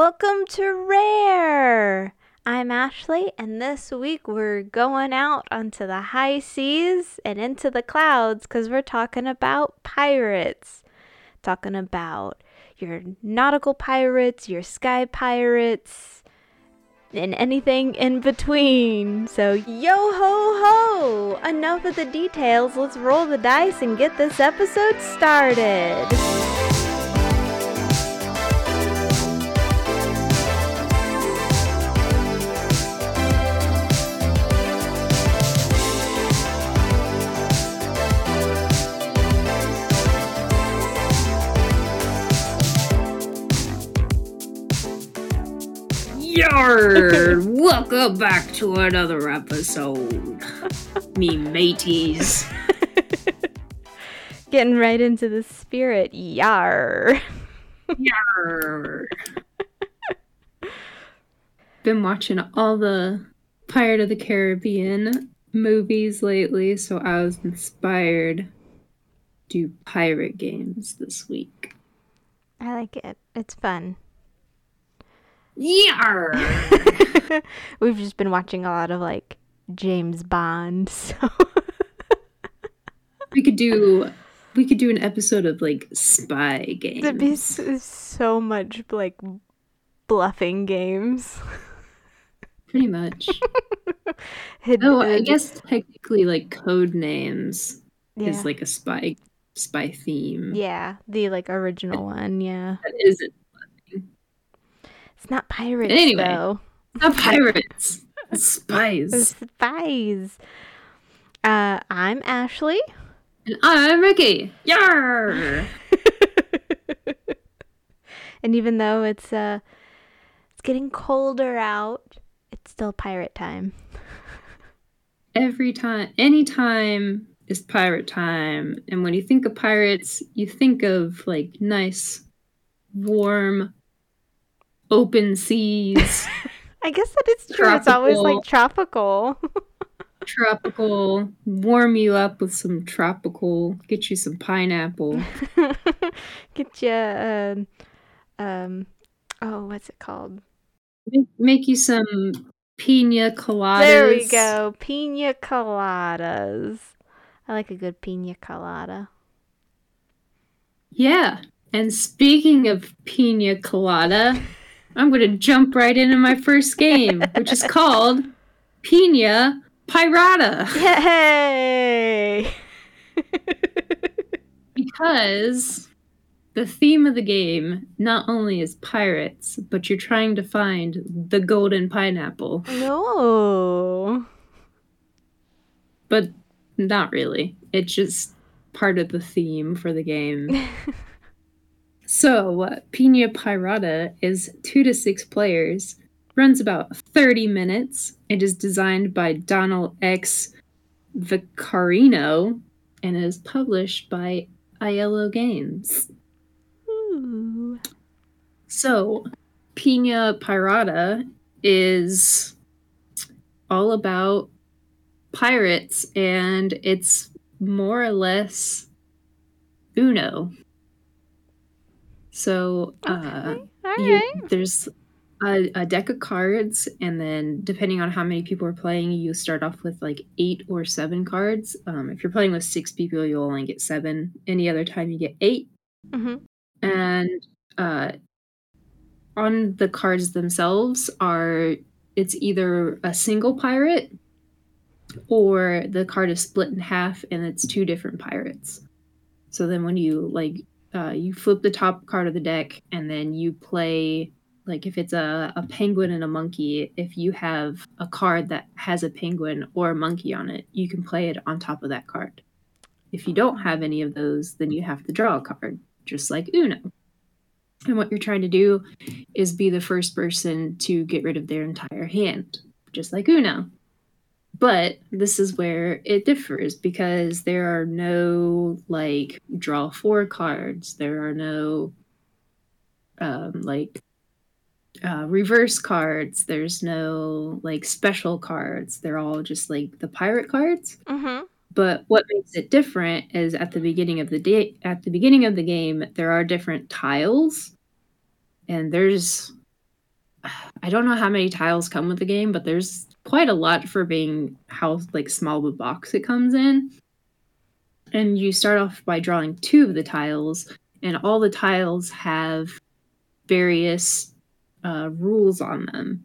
Welcome to Rare! I'm Ashley, and this week we're going out onto the high seas and into the clouds because we're talking about pirates. Talking about your nautical pirates, your sky pirates, and anything in between. So, yo ho ho! Enough of the details. Let's roll the dice and get this episode started. Yarr! Welcome back to another episode. Me mateys. Getting right into the spirit. Yar. Yarr. Been watching all the Pirate of the Caribbean movies lately, so I was inspired to do pirate games this week. I like it. It's fun. Yarr! We've just been watching a lot of like James Bond, so we could do we could do an episode of like spy games. there'd be so much like bluffing games. Pretty much. Oh, I guess technically, like code names yeah. is like a spy spy theme. yeah, the like original one. Yeah, That isn't it's not pirates Anyway. though. not pirates. Spies. spies. Uh, I'm Ashley. And I'm Ricky. Yar. and even though it's uh it's getting colder out, it's still pirate time. Every time, any time is pirate time, and when you think of pirates, you think of like nice, warm, open seas, I guess that is true. It's always like tropical. tropical. Warm you up with some tropical. Get you some pineapple. Get you um um oh what's it called? Make, make you some pina coladas. There we go. Pina coladas. I like a good pina colada. Yeah. And speaking of pina colada, I'm going to jump right into my first game, which is called Pina Pirata. Yay! Because the theme of the game not only is pirates, but you're trying to find the golden pineapple. no. But not really. It's just part of the theme for the game. So, Pina Pirata is two to six players, runs about 30 minutes. It is designed by Donald X. Vaccarino and is published by Aiello Games. Ooh. So, Pina Pirata is all about pirates, and it's more or less Uno. So, uh, Okay. You- right. there's a, a deck of cards, and then depending on how many people are playing, you start off with like eight or seven cards. Um, if you're playing with six people, you'll only get seven. Any other time, you get eight. hmm And uh, on the cards themselves are it's either a single pirate or the card is split in half and it's two different pirates. So then when you like uh, you flip the top card of the deck and then you play like if it's a, a penguin and a monkey, if you have a card that has a penguin or a monkey on it, you can play it on top of that card. If you don't have any of those, then you have to draw a card, just like Uno. And what you're trying to do is be the first person to get rid of their entire hand, just like Uno. But this is where it differs because there are no like draw four cards. There are no um, like uh, reverse cards. There's no like special cards. They're all just like the pirate cards. hmm But what makes it different is at the beginning of the day at the beginning of the game there are different tiles and there's I don't know how many tiles come with the game, but there's quite a lot for being how like small the box it comes in. And you start off by drawing two of the tiles, and all the tiles have various uh, rules on them.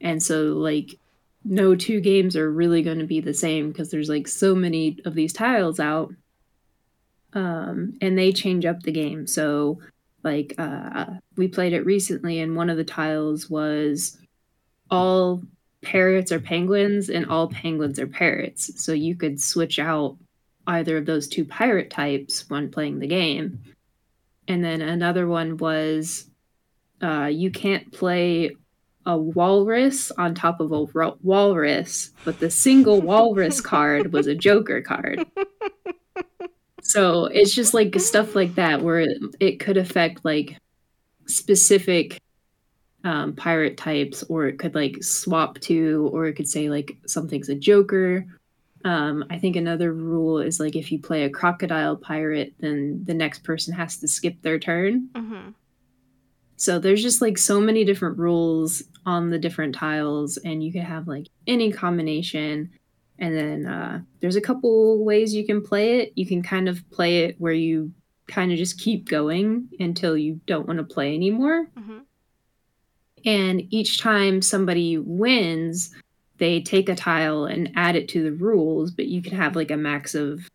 And so, like, no two games are really going to be the same because there's like so many of these tiles out. Um, and they change up the game. So, like, uh, we played it recently, and one of the tiles was all parrots are penguins and all penguins are parrots. So you could switch out either of those two pirate types when playing the game. And then another one was uh, you can't play a walrus on top of a walrus, but the single walrus card was a Joker card. So it's just like stuff like that where it, it could affect like specific um, pirate types, or it could like swap to, or it could say like something's a Joker. Um, I think another rule is like if you play a crocodile pirate, then the next person has to skip their turn. Mm-hmm. So there's just like so many different rules on the different tiles, and you can have like any combination. And then uh, there's a couple ways you can play it. You can kind of play it where you kind of just keep going until you don't want to play anymore. Mm-hmm. And each time somebody wins, they take a tile and add it to the rules, but you can have like a max of,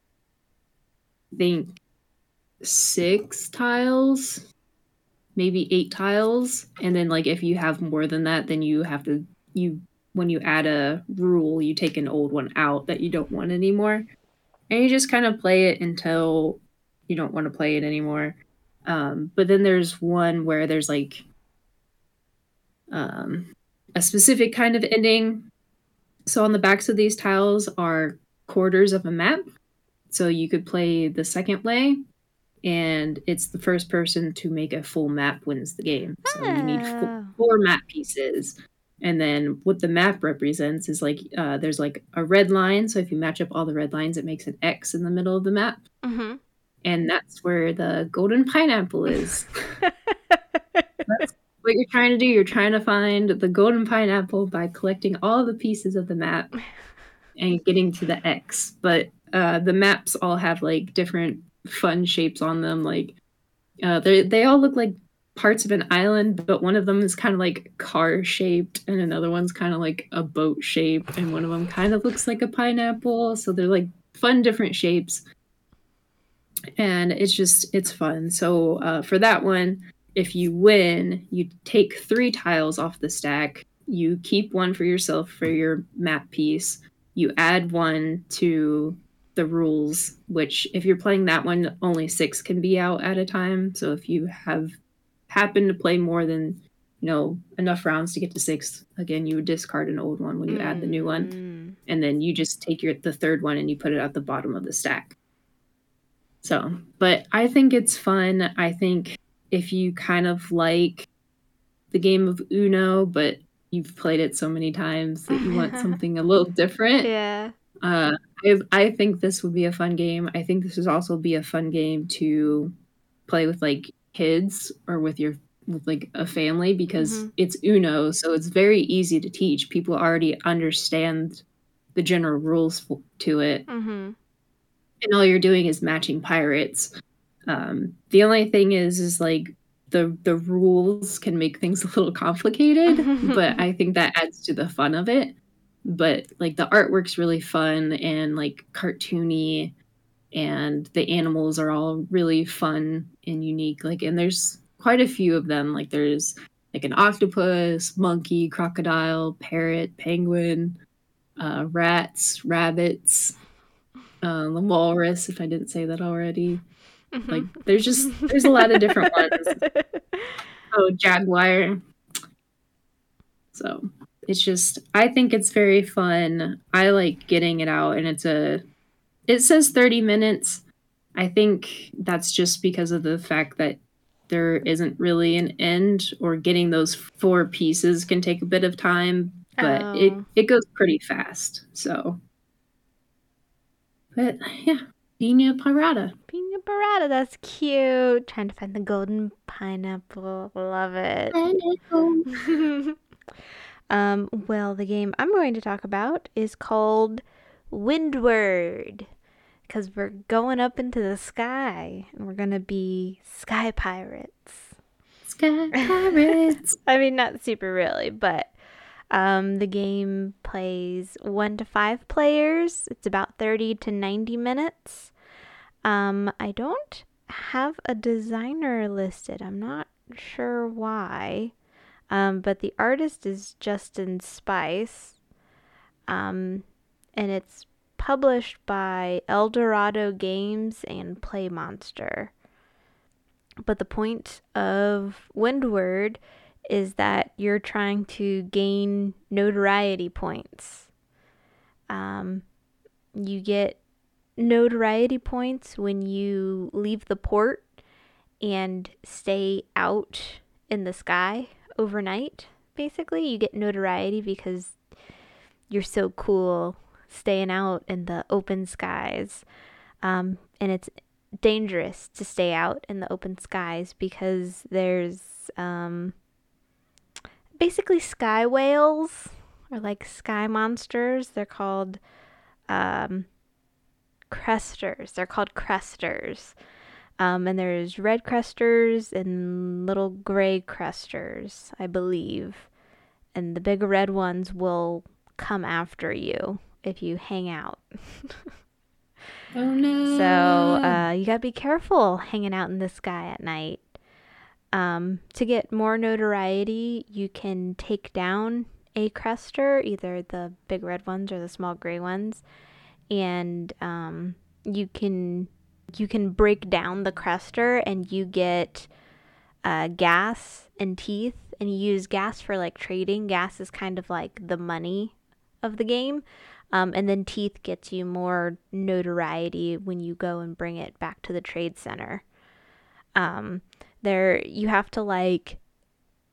I think, six tiles maybe eight tiles. And then like if you have more than that then you have to you when you add a rule you take an old one out that you don't want anymore. And you just kind of play it until you don't want to play it anymore. Um, but then there's one where there's like um, a specific kind of ending so on the backs of these tiles are quarters of a map so you could play the second way and it's the first person to make a full map wins the game. So oh. you need four, ah. four map pieces. And then what the map represents is like uh, there's like a red line. So if you match up all the red lines, it makes an X in the middle of the map. Mm-hmm. And that's where the golden pineapple is. that's what you're trying to do. You're trying to find the golden pineapple by collecting all the pieces of the map and getting to the X. But uh, the maps all have like different fun shapes on them. Like uh, they they all look like parts of an island, but one of them is kind of like car shaped, and another one's kind of like a boat shape, and one of them kind of looks like a pineapple. So they're like fun different shapes, and it's just it's fun. So uh, for that one, if you win, you take three tiles off the stack. You keep one for yourself for your map piece. You add one to the rules, which if you're playing that one, only six can be out at a time. So if you have happened to play more than you know enough rounds to get to six, again, you would discard an old one when you mm. add the new one, mm. and then you just take your the third one and you put it at the bottom of the stack. So, but I think it's fun. I think if you kind of like the game of Uno, but you've played it so many times that you want something a little different. Yeah. Uh, I, I think this would be a fun game. I think this would also be a fun game to play with like kids or with your with like a family because mm-hmm. it's Uno, so it's very easy to teach. People already understand the general rules to it, mm-hmm. and all you're doing is matching pirates. Um, the only thing is, is like the the rules can make things a little complicated, but I think that adds to the fun of it. But like the artwork's really fun and like cartoony and the animals are all really fun and unique like and there's quite a few of them. Like there's like an octopus monkey crocodile parrot penguin uh, rats rabbits uh, the walrus if i didn't say that already mm-hmm. like there's just there's a lot of different ones oh jaguar so it's just I think it's very fun. I like getting it out and it's a it says 30 minutes. I think that's just because of the fact that there isn't really an end or getting those four pieces can take a bit of time, but oh. it it goes pretty fast. So But yeah, Pina Pirata. Pina That's cute. Trying to find the golden pineapple. Love it. um, well, the game I'm going to talk about is called Windward. Because we're going up into the sky and we're going to be sky pirates. Sky pirates. I mean, not super really, but um, the game plays one to five players. It's about 30 to 90 minutes. Um, I don't have a designer listed. I'm not sure why. Um, but the artist is Justin Spice. Um, and it's published by Eldorado Games and Play Monster. But the point of Windward is that you're trying to gain notoriety points. Um, you get notoriety points when you leave the port and stay out in the sky overnight. Basically, you get notoriety because you're so cool staying out in the open skies. Um, and it's dangerous to stay out in the open skies because there's um, basically sky whales or like sky monsters. They're called um, cresters. They're called cresters. Um, and there's red cresters and little gray cresters, I believe. And the big red ones will come after you if you hang out. oh no. So uh, you gotta be careful hanging out in the sky at night. Um, to get more notoriety, you can take down a crester, either the big red ones or the small gray ones, and um, you can you can break down the crester and you get uh, gas and teeth, and you use gas for like trading. Gas is kind of like the money of the game. Um, and then teeth gets you more notoriety when you go and bring it back to the trade center. Um, there, you have to like,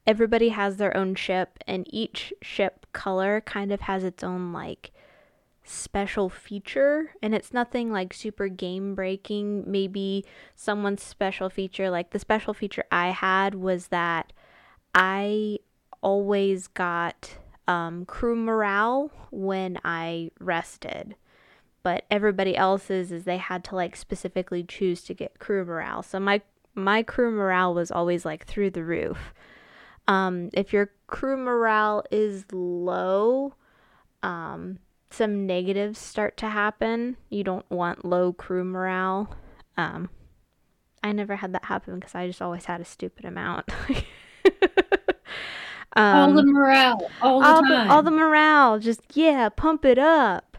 everybody has their own ship, and each ship color kind of has its own like special feature. And it's nothing like super game breaking. Maybe someone's special feature, like the special feature I had was that I always got um, crew morale when I rested. But everybody else's is they had to like specifically choose to get crew morale. So my my crew morale was always like through the roof. Um, if your crew morale is low, um, some negatives start to happen. You don't want low crew morale. Um, I never had that happen because I just always had a stupid amount. Um, all the morale, all the all time. The, all the morale, just yeah, pump it up.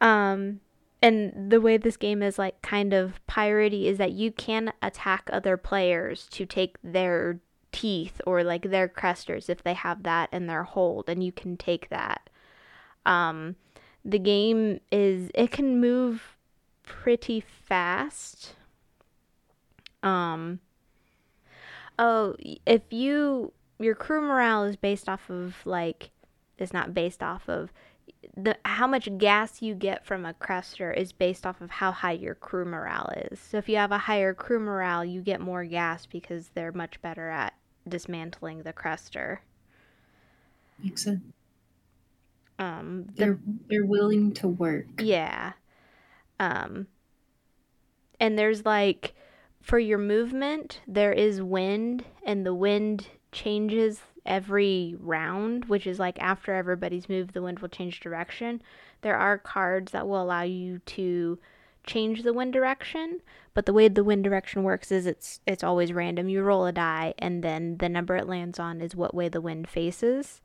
Um, and the way this game is like kind of piratey is that you can attack other players to take their teeth or like their cresters if they have that in their hold, and you can take that. Um, the game is it can move pretty fast. Um. Oh, if you your crew morale is based off of like it's not based off of the how much gas you get from a crester is based off of how high your crew morale is. So if you have a higher crew morale, you get more gas because they're much better at dismantling the crester. Makes sense. Um, the, they're they're willing to work. Yeah. Um, and there's like for your movement, there is wind, and the wind changes every round, which is like after everybody's moved, the wind will change direction. There are cards that will allow you to change the wind direction, but the way the wind direction works is it's it's always random. You roll a die and then the number it lands on is what way the wind faces.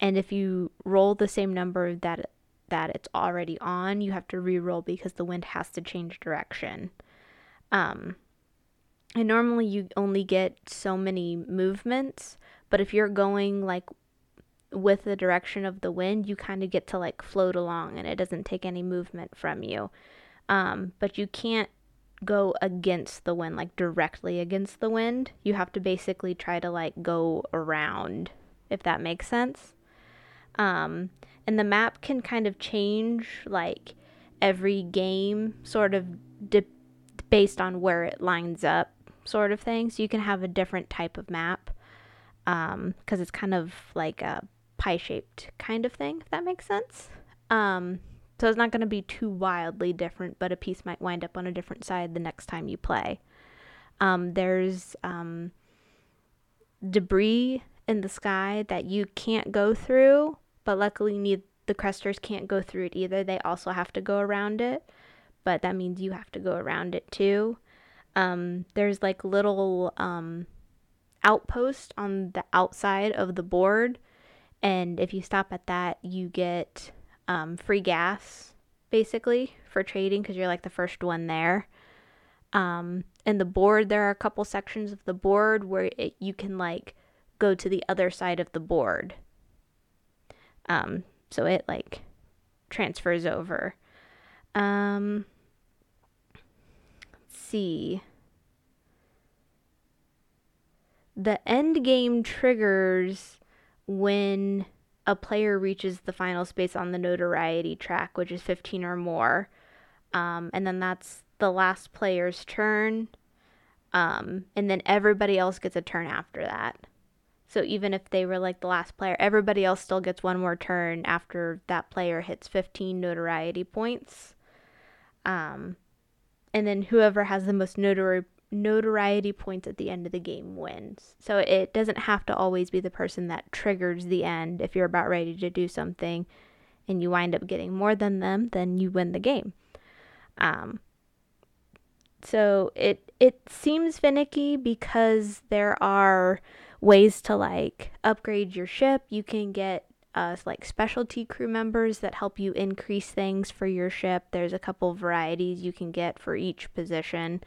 And if you roll the same number that that it's already on, you have to re-roll because the wind has to change direction. Um, and normally you only get so many movements, but if you're going like with the direction of the wind, you kind of get to like float along and it doesn't take any movement from you. Um, but you can't go against the wind, like directly against the wind. You have to basically try to like go around, if that makes sense. Um, and the map can kind of change like every game, sort of de- based on where it lines up, sort of thing. So you can have a different type of map because um, it's kind of like a pie shaped kind of thing, if that makes sense. Um, so it's not going to be too wildly different, but a piece might wind up on a different side the next time you play. Um, there's um, debris in the sky that you can't go through, but luckily need, the cresters can't go through it either. They also have to go around it, but that means you have to go around it too. Um, there's like little um, outposts on the outside of the board, and if you stop at that, you get um, free gas basically for trading because you're like the first one there. Um, and the board, there are a couple sections of the board where it, you can like go to the other side of the board. Um, so it like transfers over. Um, let's see. The end game triggers when a player reaches the final space on the notoriety track, which is 15 or more. Um, and then that's the last player's turn. Um, and then everybody else gets a turn after that. So even if they were like the last player, everybody else still gets one more turn after that player hits 15 notoriety points. Um, and then whoever has the most notori- notoriety points at the end of the game wins. So it doesn't have to always be the person that triggers the end. If you're about ready to do something and you wind up getting more than them, then you win the game. Um, so it it seems finicky because there are ways to like upgrade your ship. You can get uh, like specialty crew members that help you increase things for your ship. There's a couple varieties you can get for each position.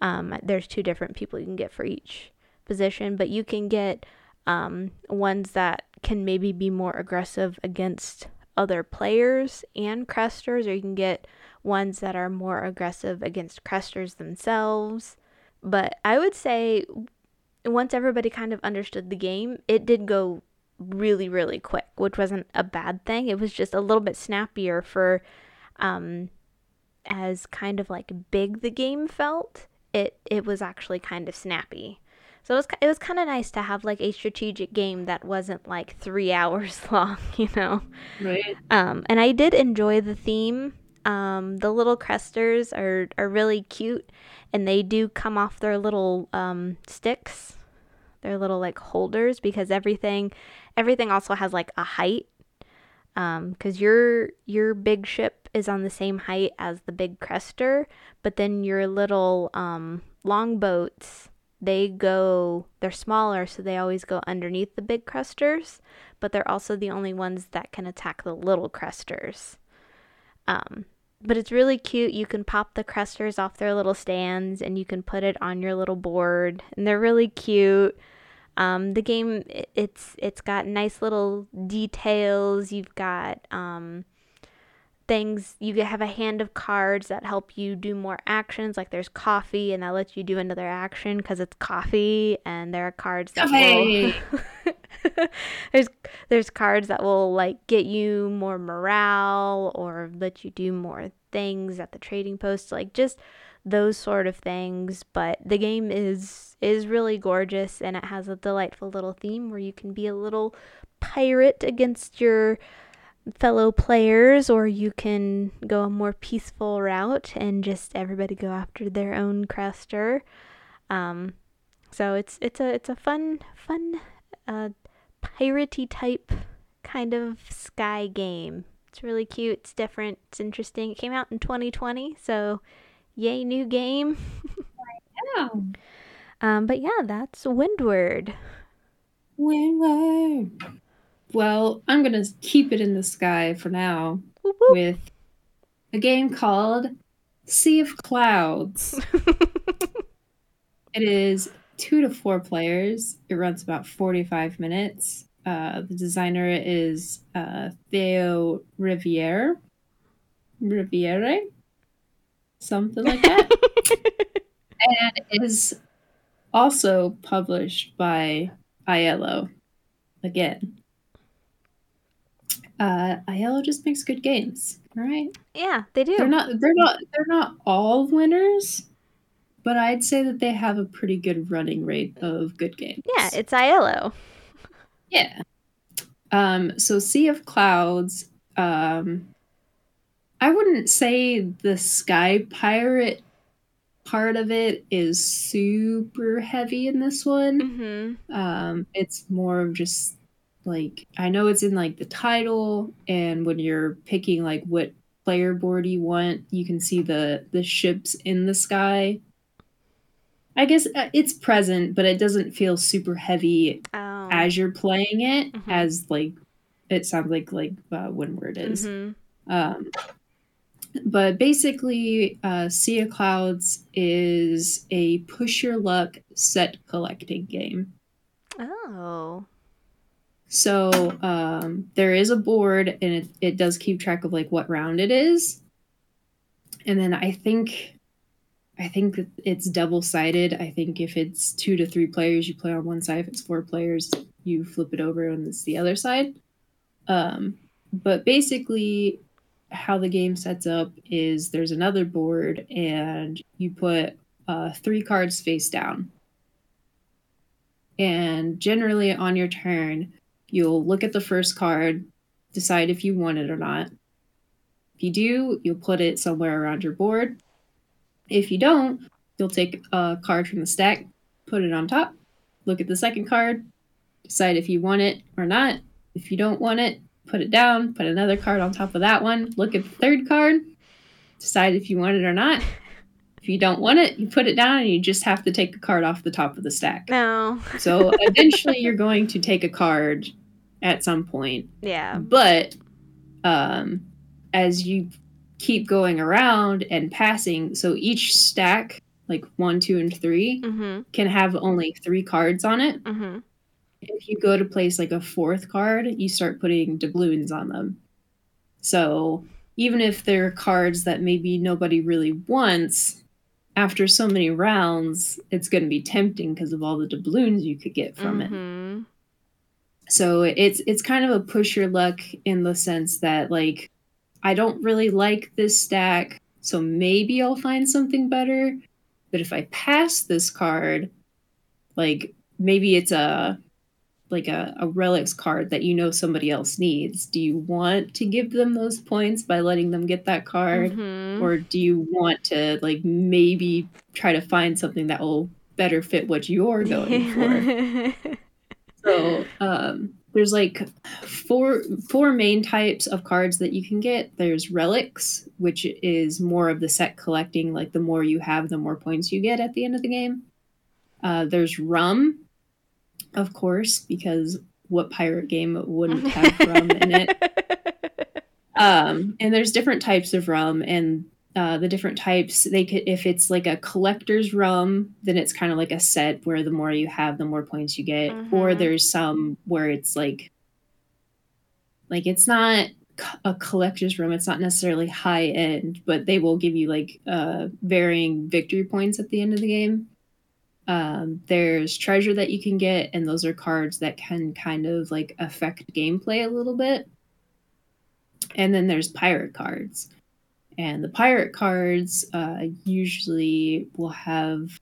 Um, there's two different people you can get for each position, but you can get um, ones that can maybe be more aggressive against other players and cresters, or you can get ones that are more aggressive against cresters themselves. But I would say once everybody kind of understood the game, it did go really, really quick, which wasn't a bad thing. It was just a little bit snappier for um, as kind of like big the game felt it it was actually kind of snappy. So it was it was kind of nice to have like a strategic game that wasn't like three hours long, you know. Right. Um, and I did enjoy the theme. Um, the little cresters are are really cute, and they do come off their little um, sticks, their little like holders because everything everything also has like a height because um, your your big ship is on the same height as the big crester, but then your little um, longboats they go they're smaller, so they always go underneath the big cresters, but they're also the only ones that can attack the little cresters. Um, but it's really cute. You can pop the cresters off their little stands and you can put it on your little board, and they're really cute. Um, the game it's it's got nice little details. You've got um, things. You have a hand of cards that help you do more actions. Like there's coffee, and that lets you do another action because it's coffee. And there are cards that will. there's there's cards that will like get you more morale or let you do more things at the trading post. Like just those sort of things. But the game is is really gorgeous and it has a delightful little theme where you can be a little pirate against your fellow players or you can go a more peaceful route and just everybody go after their own crester. Um, so it's it's a it's a fun fun uh, piratey type kind of sky game. It's really cute. It's different. It's interesting. It came out in 2020, so Yay, new game. Um, but yeah, that's Windward. Windward. Well, I'm going to keep it in the sky for now whoop, whoop. with a game called Sea of Clouds. it is two to four players. It runs about 45 minutes. Uh, the designer is uh, Theo Riviere. Riviere? something like that. and it is also published by Aiello again. Uh, Aiello just makes good games, right? Yeah, they do. They're not. They're not. They're not all winners, but I'd say that they have a pretty good running rate of good games. Yeah, it's Aiello. Yeah. Um, so Sea of Clouds, um, I wouldn't say the Sky Pirate part of it is super heavy in this one. Mm-hmm. Um, it's more of just like I know it's in like the title, and when you're picking like what player board you want, you can see the the ships in the sky. I guess uh, it's present, but it doesn't feel super heavy Oh. as you're playing it. Mhm. As like it sounds like like uh, Windward is. Mhm. Um, but basically, uh, Sea of Clouds is a push your luck set collecting game. Oh. So um, there is a board, and it, it does keep track of like what round it is. And then I think, I think it's double sided. I think if it's two to three players, you play on one side. If it's four players, you flip it over and it's the other side. Um, but basically, how the game sets up is there's another board, and you put uh, three cards face down. And generally, on your turn, you'll look at the first card, decide if you want it or not. If you do, you'll put it somewhere around your board. If you don't, you'll take a card from the stack, put it on top, look at the second card, decide if you want it or not. If you don't want it, put it down, put another card on top of that one, look at the third card, decide if you want it or not. If you don't want it, you put it down and you just have to take a card off the top of the stack. No. So eventually you're going to take a card at some point. Yeah. But um, as you keep going around and passing, so each stack, like one, two, and three, Mhm. can have only three cards on it. Mhm. If you go to place like a fourth card, you start putting doubloons on them. So even if they're cards that maybe nobody really wants, after so many rounds, it's going to be tempting because of all the doubloons you could get from it. Mhm. So it's it's kind of a push your luck in the sense that like I don't really like this stack, so maybe I'll find something better. But if I pass this card, like maybe it's a like a, a relics card that you know somebody else needs. Do you want to give them those points by letting them get that card? Mhm. Or do you want to like maybe try to find something that will better fit what you're going for? So um, there's like four four main types of cards that you can get. There's relics, which is more of the set collecting. Like the more you have, the more points you get at the end of the game. Uh, there's rum, of course, because what pirate game wouldn't have rum in it? Um, and there's different types of rum, and uh, the different types they could if it's like a collector's rum, then it's kind of like a set where the more you have, the more points you get. Or Mhm. there's some where it's like like it's not a collector's rum. It's not necessarily high end, but they will give you like uh, varying victory points at the end of the game. Um, there's treasure that you can get, and those are cards that can kind of like affect gameplay a little bit. And then there's pirate cards. And the pirate cards uh, usually will have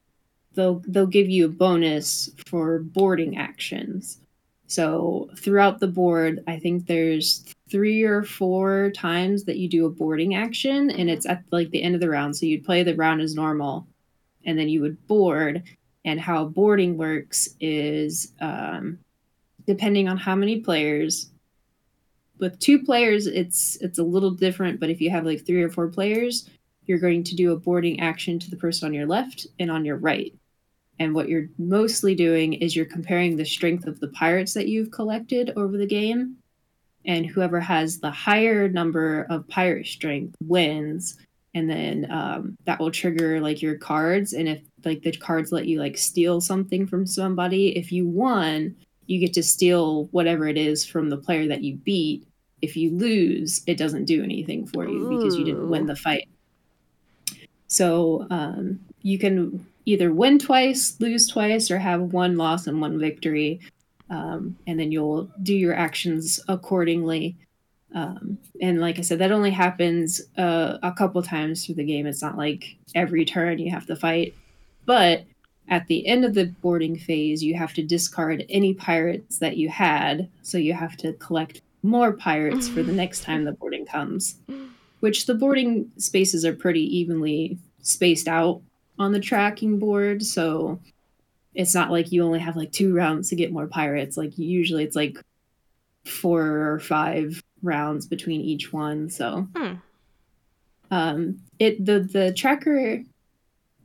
they'll they'll give you a bonus for boarding actions. So throughout the board, I think there's three or four times that you do a boarding action, and it's at like the end of the round. So you'd play the round as normal, and then you would board. And how boarding works is um, depending on how many players. With two players, it's it's a little different, but if you have like three or four players, you're going to do a boarding action to the person on your left and on your right. And what you're mostly doing is you're comparing the strength of the pirates that you've collected over the game. And whoever has the higher number of pirate strength wins. And then um, that will trigger like your cards. And if like the cards let you like steal something from somebody, if you won, you get to steal whatever it is from the player that you beat. If you lose, it doesn't do anything for you because you didn't win the fight. So um, you can either win twice, lose twice, or have one loss and one victory. Um, and then you'll do your actions accordingly. Um, and like I said, that only happens uh, a couple times through the game. It's not like every turn you have to fight. But at the end of the boarding phase, you have to discard any pirates that you had. So you have to collect more pirates for the next time the boarding comes. Which the boarding spaces are pretty evenly spaced out on the tracking board. So it's not like you only have like two rounds to get more pirates. Like usually it's like four or five rounds between each one. So Hmm. um, it the the tracker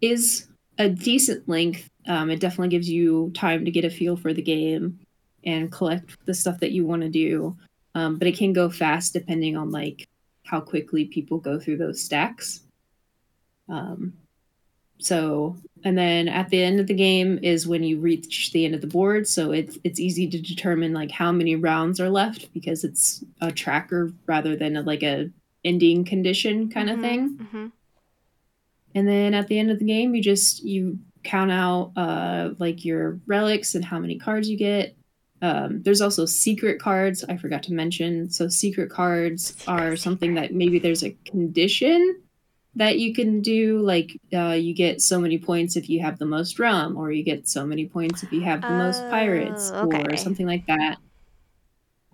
is a decent length. Um, it definitely gives you time to get a feel for the game and collect the stuff that you want to do. Um, but it can go fast depending on like how quickly people go through those stacks. Um, so and then at the end of the game is when you reach the end of the board. So it's it's easy to determine like how many rounds are left because it's a tracker rather than a, like a ending condition kind of Mhm, thing. mhm. And then at the end of the game, you just you count out uh, like your relics and how many cards you get. Um, there's also secret cards. I forgot to mention. So secret cards are something that maybe there's a condition that you can do. Like uh, you get so many points if you have the most rum, or you get so many points if you have the most pirates, Oh, okay. or something like that.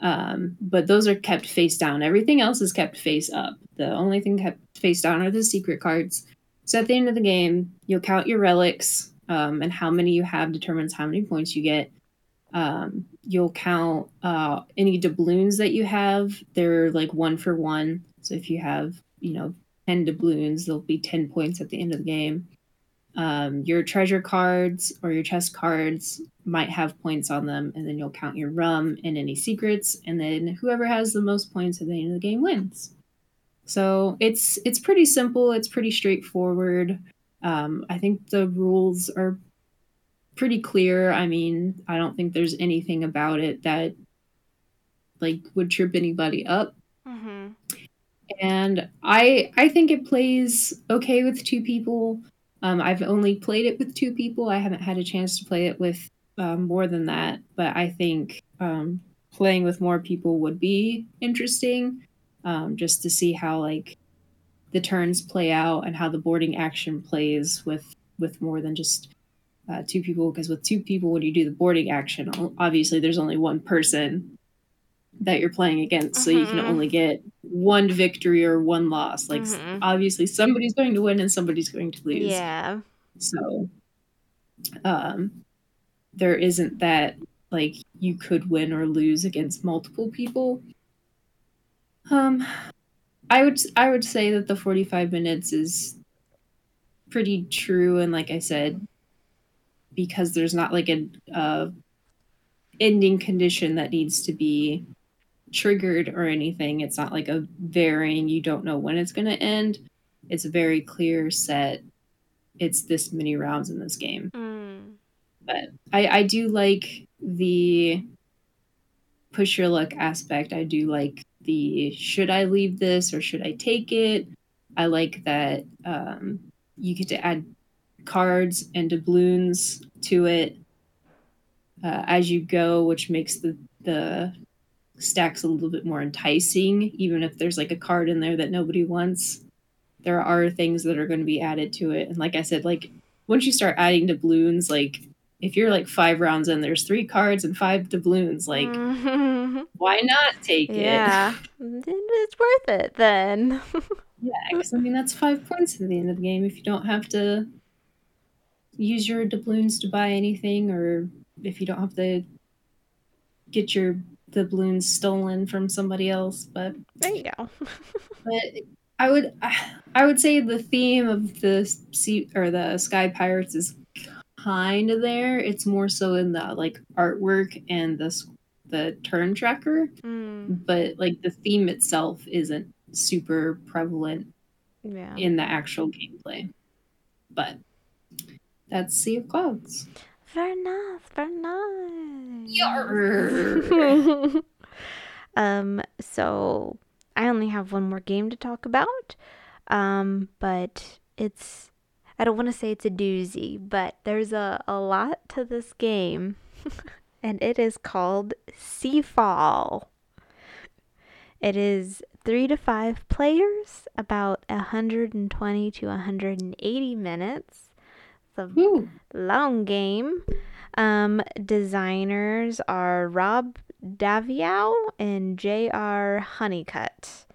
Um, but those are kept face down. Everything else is kept face up. The only thing kept face down are the secret cards. So at the end of the game, you'll count your relics, um, and how many you have determines how many points you get. Um, you'll count uh, any doubloons that you have. They're like one for one. So if you have, you know, 10 doubloons, there'll be 10 points at the end of the game. Um, your treasure cards or your chest cards might have points on them, and then you'll count your rum and any secrets, and then whoever has the most points at the end of the game wins. So it's it's pretty simple. It's pretty straightforward. Um, I think the rules are pretty clear. I mean, I don't think there's anything about it that like would trip anybody up. Mhm. And I I think it plays okay with two people. Um, I've only played it with two people. I haven't had a chance to play it with um, more than that. But I think um, playing with more people would be interesting, um, just to see how like the turns play out and how the boarding action plays with with more than just uh, two people. Because with two people, when you do the boarding action, obviously there's only one person that you're playing against, so you can Mhm. only get one victory or one loss. Like Mhm. obviously somebody's going to win and somebody's going to lose. Yeah. So um there isn't that like you could win or lose against multiple people. Um I would I would say that the 45 minutes is pretty true and like I said because there's not like a uh ending condition that needs to be triggered or anything. It's not like a varying you don't know when it's going to end. It's a very clear set it's this many rounds in this game. Mm. But I, I do like the push your luck aspect. I do like the should I leave this or should I take it? I like that um, you get to add cards and doubloons to it uh, as you go, which makes the the stacks a little bit more enticing. Even if there's like a card in there that nobody wants, there are things that are going to be added to it. And like I said, like once you start adding doubloons, like if you're like five rounds in, there's three cards and five doubloons. Like, Mhm. why not take it? yeah. It's worth it then. Yeah, because I mean that's five points at the end of the game if you don't have to use your doubloons to buy anything, or if you don't have to get your doubloons stolen from somebody else. But there you go. but I would I would say the theme of the sea or the Sky Pirates is kind of there. It's more so in the like artwork and the the turn tracker, Mm. but like the theme itself isn't super prevalent Yeah. in the actual gameplay. But that's Sea of Clouds. Very nice. Very nice. Yarr. um. So I only have one more game to talk about. Um. But it's. I don't want to say it's a doozy, but there's a, a lot to this game. and it is called Seafall. It is three to five players, about 120 to 180 minutes. The Ooh. long game. Um, designers are Rob Daviau and J.R. Honeycutt.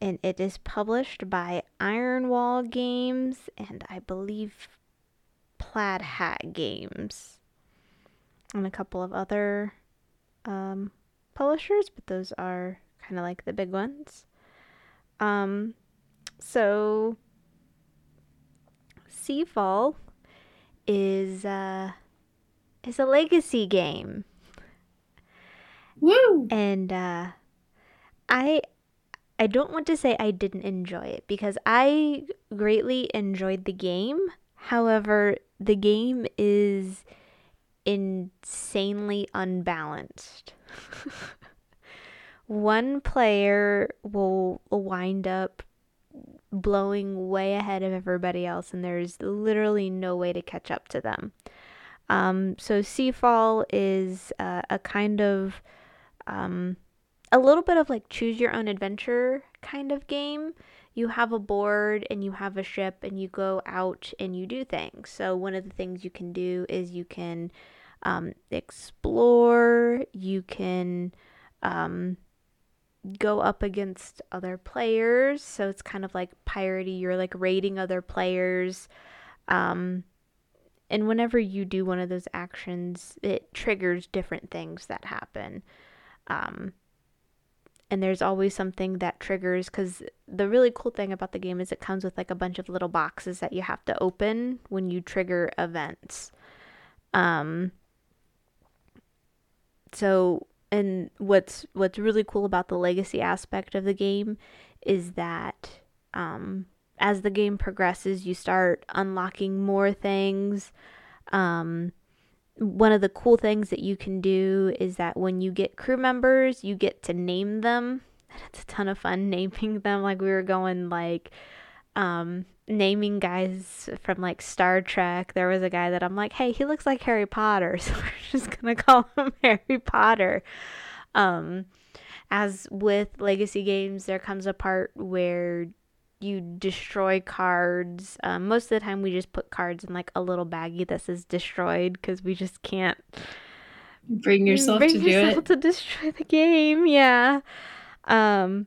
And it is published by Ironwall Games and I believe Plaid Hat Games. And a couple of other um, publishers, but those are kind of like the big ones. Um, so Seafall is uh, is a legacy game. Woo! And uh, I I don't want to say I didn't enjoy it because I greatly enjoyed the game. However, the game is insanely unbalanced. One player will wind up blowing way ahead of everybody else, and there's literally no way to catch up to them. Um, so Seafall is uh, a kind of um, a little bit of like choose your own adventure kind of game. You have a board and you have a ship and you go out and you do things. So one of the things you can do is you can um, explore. You can um, go up against other players. So it's kind of like piratey. You're like raiding other players. Um, and whenever you do one of those actions, it triggers different things that happen. Um, and there's always something that triggers because the really cool thing about the game is it comes with like a bunch of little boxes that you have to open when you trigger events. Um, so and what's what's really cool about the legacy aspect of the game is that um, as the game progresses, you start unlocking more things. Um, one of the cool things that you can do is that when you get crew members, you get to name them. It's a ton of fun naming them. Like we were going like um, naming guys from like Star Trek. There was a guy that I'm like, hey, he looks like Harry Potter, so we're just gonna call him Harry Potter. Um, as with legacy games, there comes a part where you destroy cards. Um, most of the time, we just put cards in like a little baggie that says destroyed because we just can't bring yourself bring to yourself do it to destroy the game. Yeah. Um,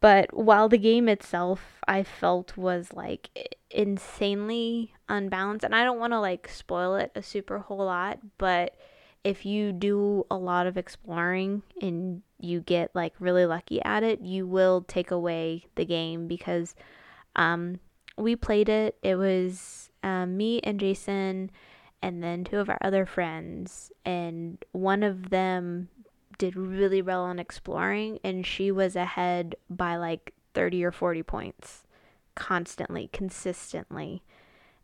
but while the game itself I felt was like insanely unbalanced, and I don't want to like spoil it a super whole lot, but if you do a lot of exploring and you get like really lucky at it, you will take away the game because um, we played it. It was um, me and Jason, and then two of our other friends, and one of them did really well on exploring and she was ahead by like 30 or 40 points constantly consistently.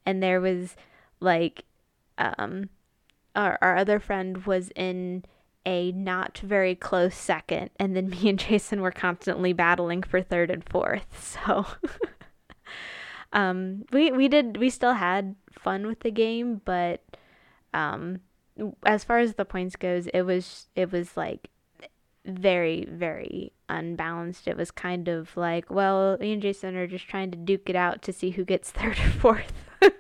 And there was like um our, our other friend was in a not very close second and then me and jason were constantly battling for third and fourth so um we we did we still had fun with the game but um as far as the points goes, it was it was like very very unbalanced. It was kind of like, well, me and Jason are just trying to duke it out to see who gets third or fourth.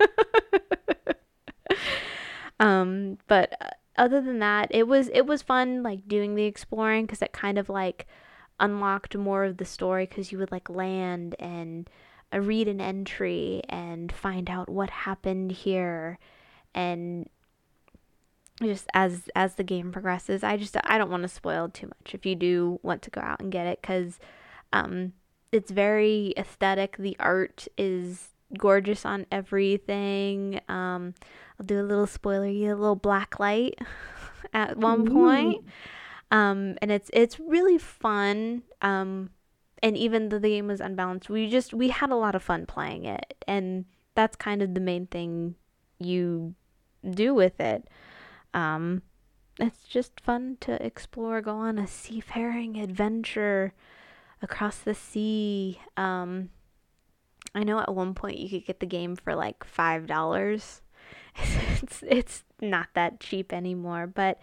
um, but uh, other than that, it was it was fun like doing the exploring because it kind of like unlocked more of the story because you would like land and uh, read an entry and find out what happened here and just as as the game progresses i just i don't want to spoil too much if you do want to go out and get it because um it's very aesthetic. The art is gorgeous on everything. Um i'll do a little spoiler you a little black light at one point. Um and it's it's really fun um and even though the game was unbalanced we just we had a lot of fun playing it and that's kind of the main thing you do with it um, it's just fun to explore, go on a seafaring adventure across the sea. Um, I know at one point you could get the game for like five dollars. it's it's not that cheap anymore, but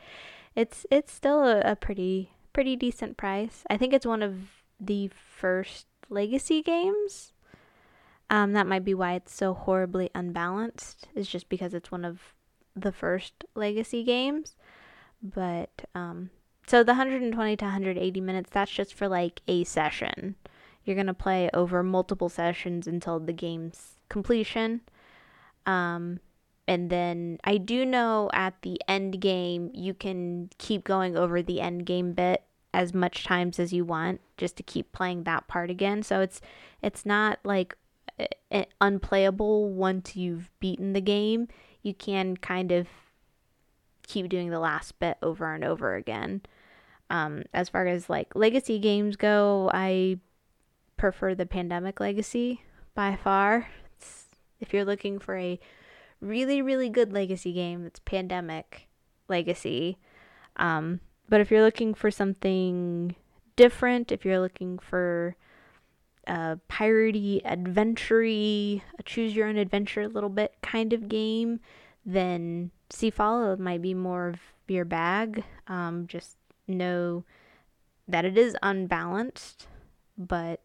it's it's still a, a pretty pretty decent price. I think it's one of the first legacy games. Um, that might be why it's so horribly unbalanced. Is just because it's one of the first legacy games. But um, so the 120 to 180 minutes, that's just for like a session. You're gonna play over multiple sessions until the game's completion. Um, and then I do know at the end game you can keep going over the end game bit as much times as you want just to keep playing that part again. So it's it's not like unplayable once you've beaten the game. You can kind of keep doing the last bit over and over again. Um, as far as like legacy games go, I prefer the Pandemic Legacy by far. It's, if you're looking for a really, really good legacy game, it's Pandemic Legacy. Um, but if you're looking for something different, if you're looking for a piratey, adventure choose your own adventure a little bit kind of game, then Seafall might be more of your bag. Um, just know that it is unbalanced, but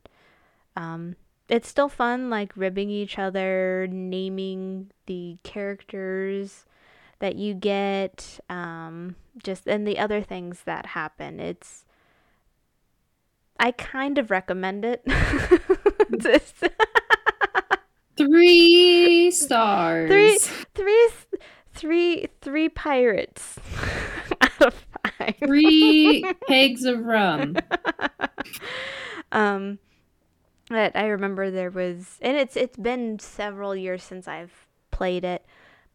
um, it's still fun, like ribbing each other, naming the characters that you get, um, just and the other things that happen. It's I kind of recommend it. three stars. Three, three, three, three pirates out of five. Three kegs of rum. um, but I remember there was, and it's it's been several years since I've played it,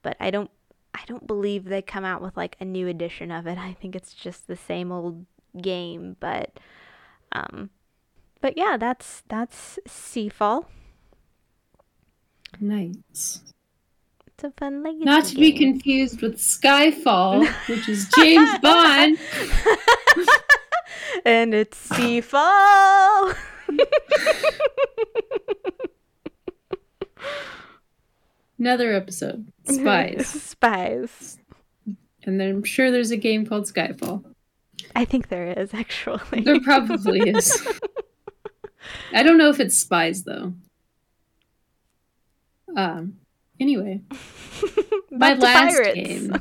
but I don't I don't believe they come out with like a new edition of it. I think it's just the same old game, but um, but yeah, that's that's Seafall. Nice. It's a fun legacy. Not to game. be confused with Skyfall, which is James Bond. and it's Seafall. Another episode. Spies. Spies. And then I'm sure there's a game called Skyfall. I think there is actually. There probably is. I don't know if it's spies though. Um anyway. my last pirates. game.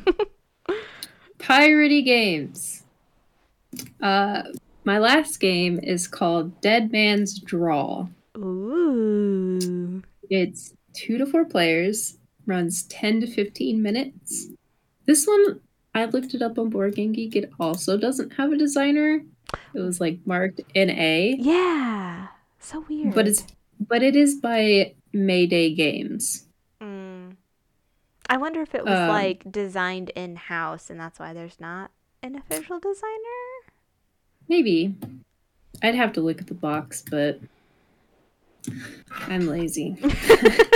Piratey games. Uh my last game is called Dead Man's Draw. Ooh. It's two to four players, runs 10 to 15 minutes. This one, I looked it up on Board Game Geek. It also doesn't have a designer. It was like marked NA. Yeah. So weird. But it's but it is by Mayday Games. Mm. I wonder if it was um, like designed in house and that's why there's not an official designer. Maybe. I'd have to look at the box, but I'm lazy.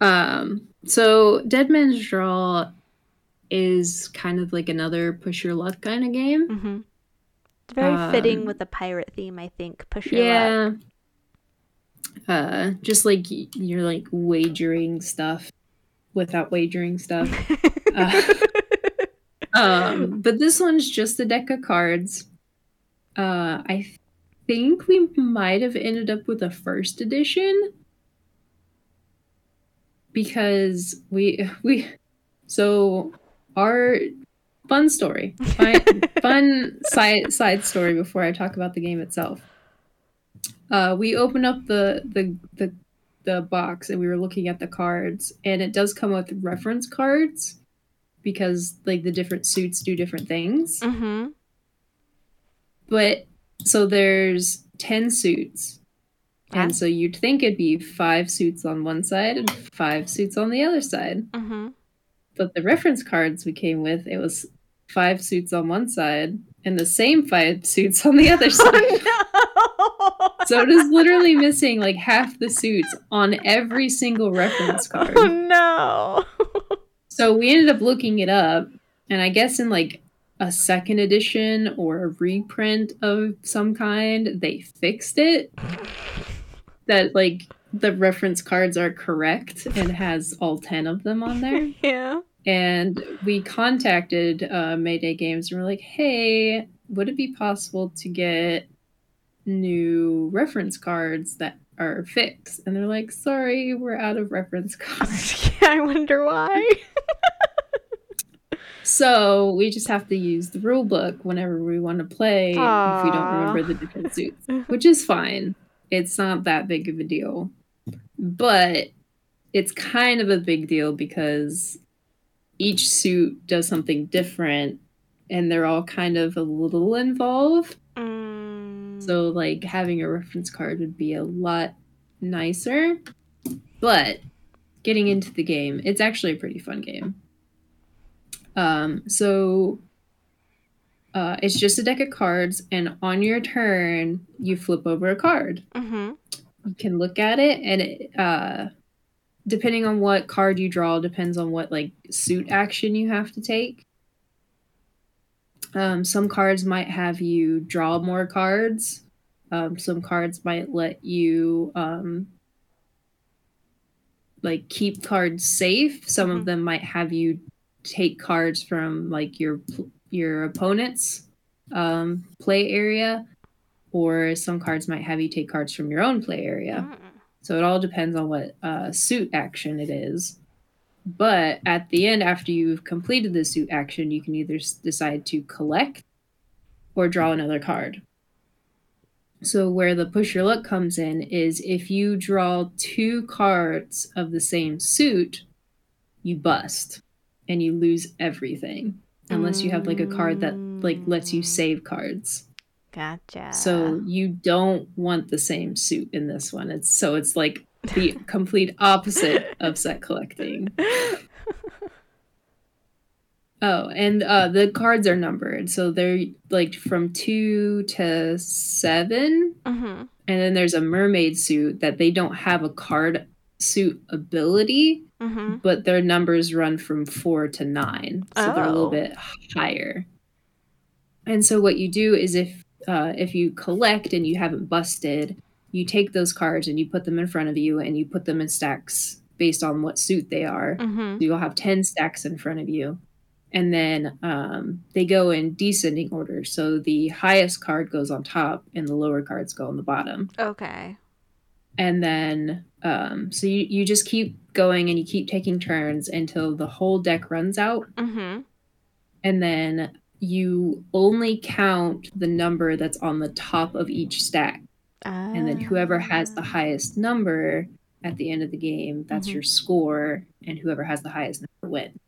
um, so Dead Man's Draw is kind of like another push your luck kind of game. Mm-hmm. It's very um, fitting with the pirate theme, I think. Push your yeah. luck. Uh, just like you're like wagering stuff without wagering stuff. uh, um, but this one's just a deck of cards. Uh, I think we might have ended up with a first edition because we we so our fun story fun, fun side side story before I talk about the game itself. Uh, we open up the the the the box and we were looking at the cards and it does come with reference cards because like the different suits do different things. Mm-hmm. But so there's 10 suits. Yeah. And so you'd think it'd be five suits on one side and five suits on the other side. Mm-hmm. But the reference cards we came with, it was five suits on one side and the same five suits on the other oh, side. Oh, no. so it is literally missing like half the suits on every single reference card. Oh no. so we ended up looking it up, and I guess in like a second edition or a reprint of some kind, they fixed it. That like the reference cards are correct and has all 10 of them on there. yeah. And we contacted uh, Mayday Games and we're like, hey, would it be possible to get new reference cards that are fixed. And they're like, sorry, we're out of reference cards. yeah, I wonder why. so we just have to use the rule book whenever we want to play Aww. if we don't remember the different suits, which is fine. It's not that big of a deal. But it's kind of a big deal because each suit does something different and they're all kind of a little involved. Mm. So, like, having a reference card would be a lot nicer. But getting into the game, it's actually a pretty fun game. Um, so, uh, it's just a deck of cards, and on your turn, you flip over a card. Mm-hmm. You can look at it, and it, uh, depending on what card you draw, depends on what like suit action you have to take. Um, some cards might have you draw more cards. Um, some cards might let you um, like keep cards safe. Some mm-hmm. of them might have you take cards from like your your opponent's um, play area, or some cards might have you take cards from your own play area. Mm. So it all depends on what uh, suit action it is. But at the end, after you've completed the suit action, you can either decide to collect or draw another card. So, where the push your luck comes in is if you draw two cards of the same suit, you bust and you lose everything unless you have like a card that like lets you save cards. Gotcha. So you don't want the same suit in this one. It's so it's like the complete opposite of set collecting. Oh, and uh, the cards are numbered, so they're like from two to 7 mm-hmm. and then there's a mermaid suit that they don't have a card suit ability, mm-hmm. but their numbers run from four to nine, so oh. they're a little oh. bit higher. And so what you do is if uh, if you collect and you haven't busted, you take those cards and you put them in front of you and you put them in stacks based on what suit they are. Mm-hmm. So you'll have 10 stacks in front of you. And then um, they go in descending order. So the highest card goes on top and the lower cards go on the bottom. Okay. And then, um, so you, you just keep going and you keep taking turns until the whole deck runs out. Mm-hmm. And then you only count the number that's on the top of each stack. And then whoever has the ah. highest number at the end of the game, that's mm-hmm. your score, and whoever has the highest number wins.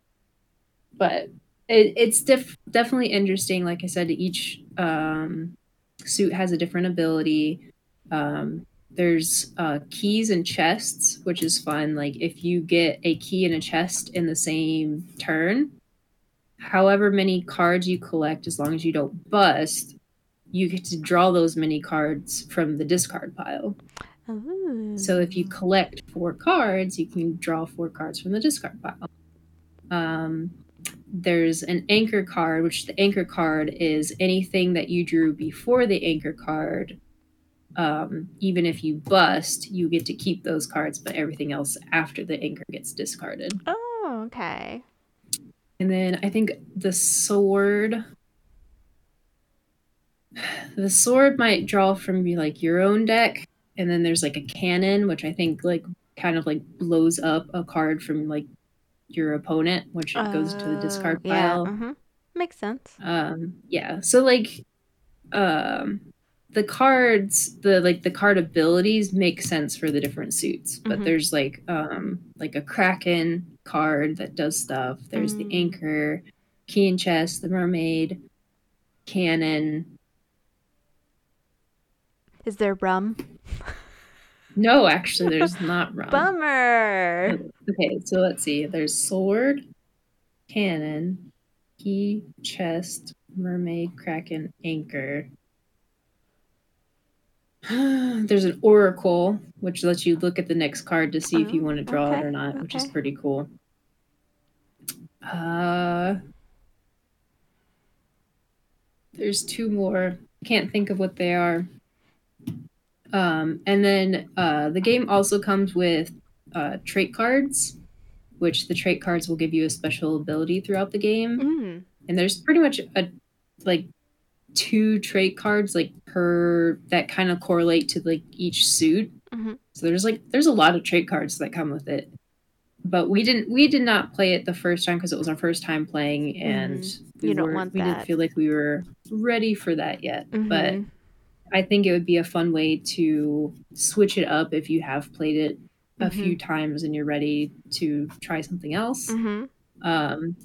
But it, it's def- definitely interesting. Like I said, each um, suit has a different ability. Um, there's uh, keys and chests, which is fun. Like if you get a key and a chest in the same turn, however many cards you collect, as long as you don't bust, you get to draw those many cards from the discard pile. Ooh. So if you collect four cards, you can draw four cards from the discard pile. Um, there's an anchor card, which the anchor card is anything that you drew before the anchor card. Um, even if you bust, you get to keep those cards, but everything else after the anchor gets discarded. Oh, okay. And then I think the sword. The sword might draw from like your own deck, and then there's like a cannon, which I think like kind of like blows up a card from like your opponent, which uh, goes to the discard pile. Yeah, mm-hmm. Makes sense. Um, yeah. So like, um, the cards, the like the card abilities make sense for the different suits, but mm-hmm. there's like um like a kraken card that does stuff. There's mm. the anchor, key and chest, the mermaid, cannon. Is there rum? No, actually, there's not rum. Bummer. Okay, so let's see. There's sword, cannon, key, chest, mermaid, kraken, anchor. There's an oracle, which lets you look at the next card to see oh, if you want to draw okay, it or not, okay. which is pretty cool. Uh, there's two more. Can't think of what they are. Um, and then uh, the game also comes with uh, trait cards, which the trait cards will give you a special ability throughout the game. Mm. And there's pretty much a like two trait cards like per that kind of correlate to like each suit. Mhm. So there's like there's a lot of trait cards that come with it. But we didn't we did not play it the first time because it was our first time playing and we You don't were- want we didn't feel like we were ready for that yet. But Mhm. I think it would be a fun way to switch it up if you have played it a Mhm. few times and you're ready to try something else. Mhm. Um,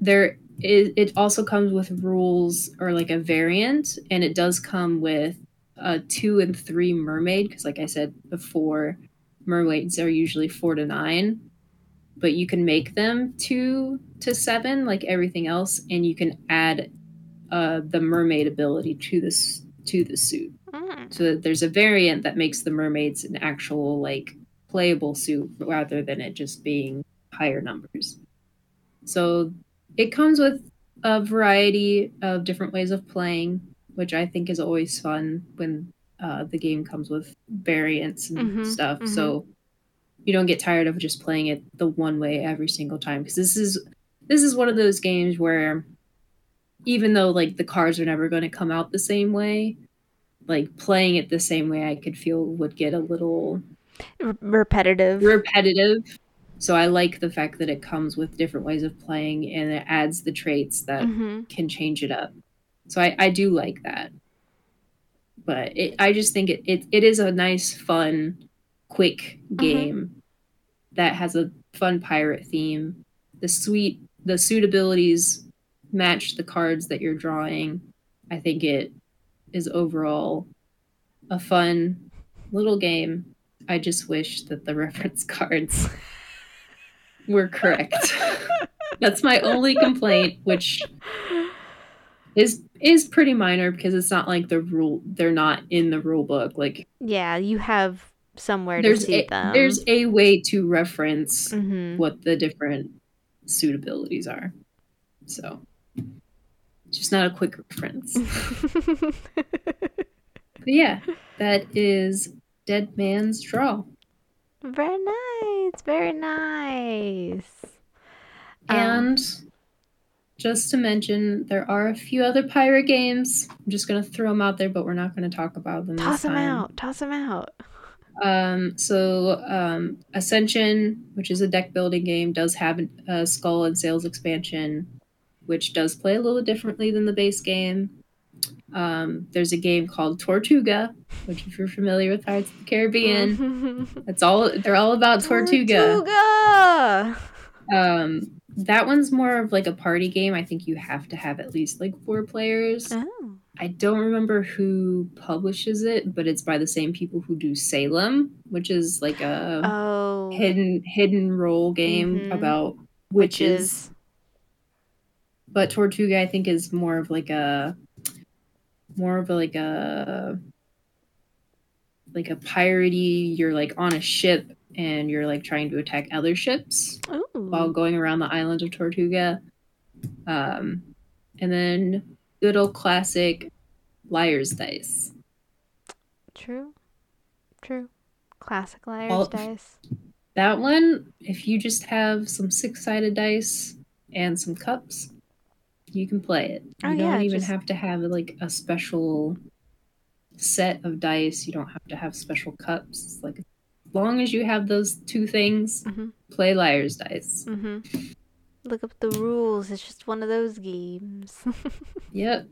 there is, it also comes with rules or like a variant, and it does come with a two and three mermaid because, like I said before, mermaids are usually four to nine, but you can make them two to seven, like everything else, and you can add uh, the mermaid ability to this to the suit. Mm. So that there's a variant that makes the mermaids an actual like playable suit rather than it just being higher numbers. So it comes with a variety of different ways of playing, which I think is always fun when uh, the game comes with variants and Mhm, stuff. mhm. So you don't get tired of just playing it the one way every single time because this is this is one of those games where even though like the cards are never going to come out the same way like playing it the same way i could feel would get a little repetitive. repetitive so i like the fact that it comes with different ways of playing and it adds the traits that Mhm. can change it up. So i, I do like that. But it, i just think it, it, it is a nice fun quick game that has a fun pirate theme. The sweet the suitabilities match the cards that you're drawing. I think it is overall a fun little game. I just wish that the reference cards were correct. That's my only complaint which is is pretty minor because it's not like the rule they're not in the rule book. Like Yeah, you have somewhere there's to see a, them. there's a way to reference Mhm. what the different suitabilities are. So it's just not a quick reference. But yeah that is dead man's draw very nice. Very nice. Um, and just to mention there are a few other pirate games i'm just going to throw them out there but we're not going to talk about them toss them time. out. Toss them out. Um, so um, Ascension, which is a deck building game, does have a Skull and Sails expansion, which does play a little differently than the base game. Um, there's a game called Tortuga, which if you're familiar with Pirates of the Caribbean, it's all they're all about Tortuga. Tortuga. Um, that one's more of like a party game. I think you have to have at least like four players. Oh. I don't remember who publishes it, but it's by the same people who do Salem, which is like a Oh. hidden hidden role game Mhm. about witches. Witches. But Tortuga, I think, is more of like a more of a, like a like a piratey. You're like on a ship and you're like trying to attack other ships Ooh. while going around the island of Tortuga. Um, and then good old classic Liar's Dice. True. True. Classic liar's Well- dice. That one, if you just have some six sided dice and some cups, you can play it. You Oh, don't yeah, even just- have to have like a special set of dice. You don't have to have special cups. It's like as long as you have those two things, Mhm. play Liar's Dice. Mm-hmm. Look up the rules. It's just one of those games. Yep.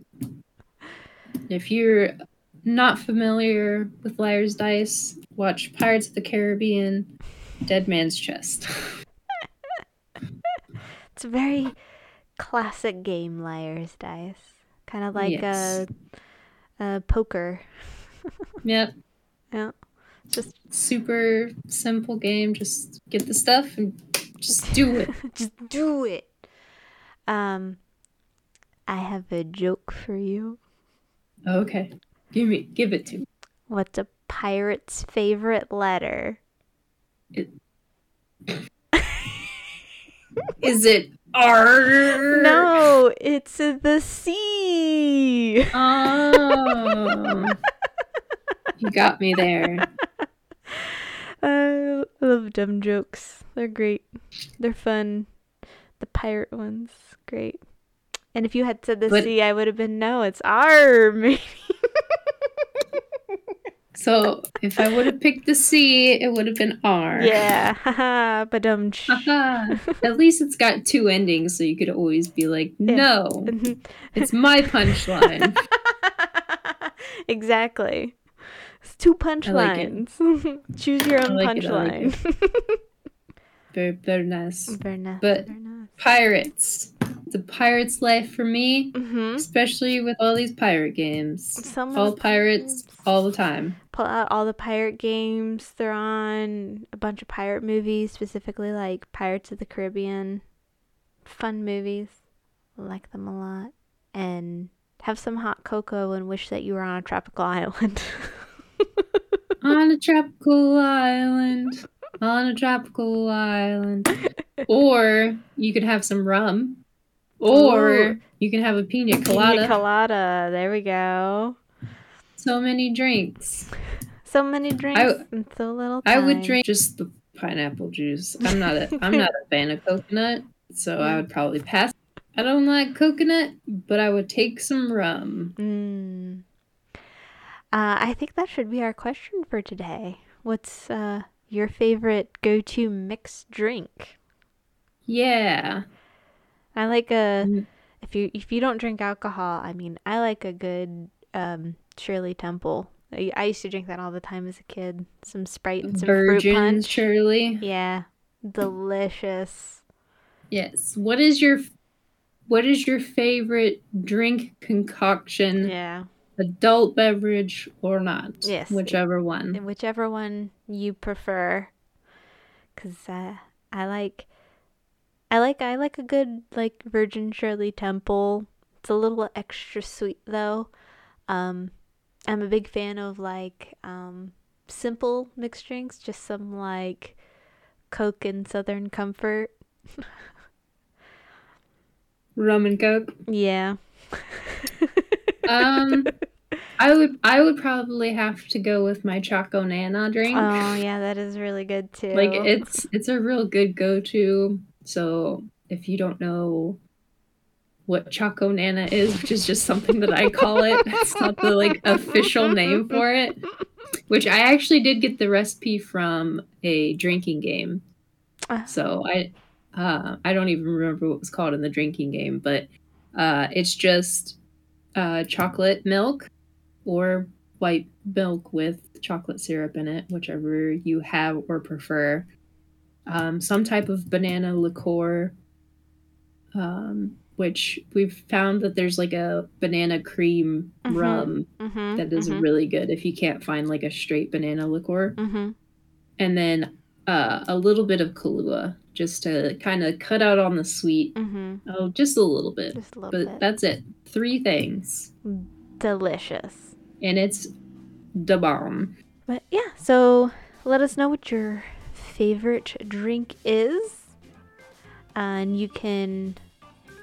If you're not familiar with Liar's Dice, watch Pirates of the Caribbean, Dead Man's Chest. it's a very classic game, liar's dice. Kind of like Yes. a, a poker. yep. Yeah. Just Super simple game. Just get the stuff and just do it. just do it. Um I have a joke for you. Okay. Give me give it to me. What's a pirate's favorite letter? Is it R? No, it's the C. Oh. you got me there. I love dumb jokes. They're great. They're fun. The pirate ones, great. And if you had said the But- C, I would have been no. It's R. Maybe. So if I would have picked the C, it would have been R. Yeah. Haha. But um. At least it's got two endings, so you could always be like, no, it's my punchline. exactly. It's two like punchlines. Choose your own like I like punchline. very, very nice. very nice. But- very nice. Pirates. It's a pirate's life for me, Mm-hmm. especially with all these pirate games. Some All pirates, games- all the time. pull out all the pirate games they're on a bunch of pirate movies specifically like pirates of the caribbean fun movies like them a lot and have some hot cocoa and wish that you were on a tropical island on a tropical island. On a tropical island. Or you could have some rum. Or Ooh. you can have a pina colada. Pina colada there we go so many drinks. so many drinks and so little I would drink just the pineapple juice. I'm not a I'm not a fan of coconut, so I would probably pass. I don't like coconut, but I would take some rum. Mm. Uh, I think that should be our question for today. What's uh, your favorite go-to mixed drink? Yeah. I like a Mm. if you if you don't drink alcohol, I mean, I like a good um, Shirley Temple. I, I used to drink that all the time as a kid. Some Sprite and some fruit Virgin punch. Shirley. Yeah, delicious. Yes. What is your what is your favorite drink concoction? Yeah, Adult beverage or not? Yes. Whichever one. whichever one you prefer, cause uh, I like, I like I like a good like Virgin Shirley Temple. It's a little extra sweet though. Um, I'm a big fan of like um simple mixed drinks, just some like Coke and Southern Comfort. Rum and Coke. Yeah. Um I would I would probably have to go with my Choco Nana drink. oh yeah, that is really good too. like it's it's a real good go-to so if you don't know what choco nana is which is just something that i call it it's not the like official name for it which i actually did get the recipe from a drinking game Ah. so i uh i don't even remember what it was called in the drinking game but uh it's just uh chocolate milk or white milk with chocolate syrup in it whichever you have or prefer um, some type of banana liqueur, um, which we've found that there's like a banana cream Mhm. rum mm-hmm, that is mm-hmm, really good if you can't find like a straight banana liqueur. mm-hmm. And then uh, a little bit of Kahlua just to kind of cut out on the sweet. Mm-hmm. Oh, just a little bit. Just a little But bit. that's it. Three things. Delicious. And it's the bomb. But yeah, so let us know what your favorite drink is. And you can.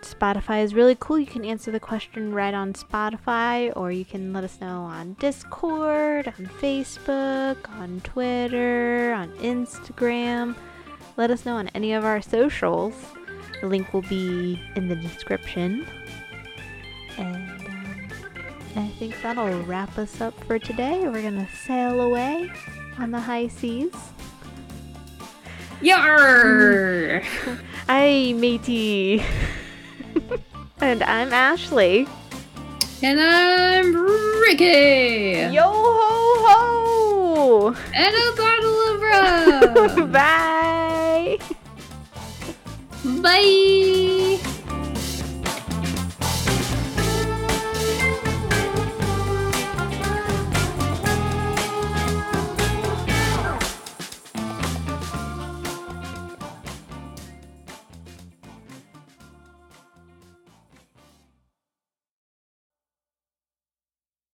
Spotify is really cool. You can answer the question right on Spotify, or you can let us know on Discord, on Facebook, on Twitter, on Instagram. Let us know on any of our socials. The link will be in the description. And um, I think that'll wrap us up for today. We're gonna sail away on the high seas. Yar! I'm matey. and I'm Ashley. and I'm Ricky! Yo ho ho! And a bottle of rum! Bye! Bye!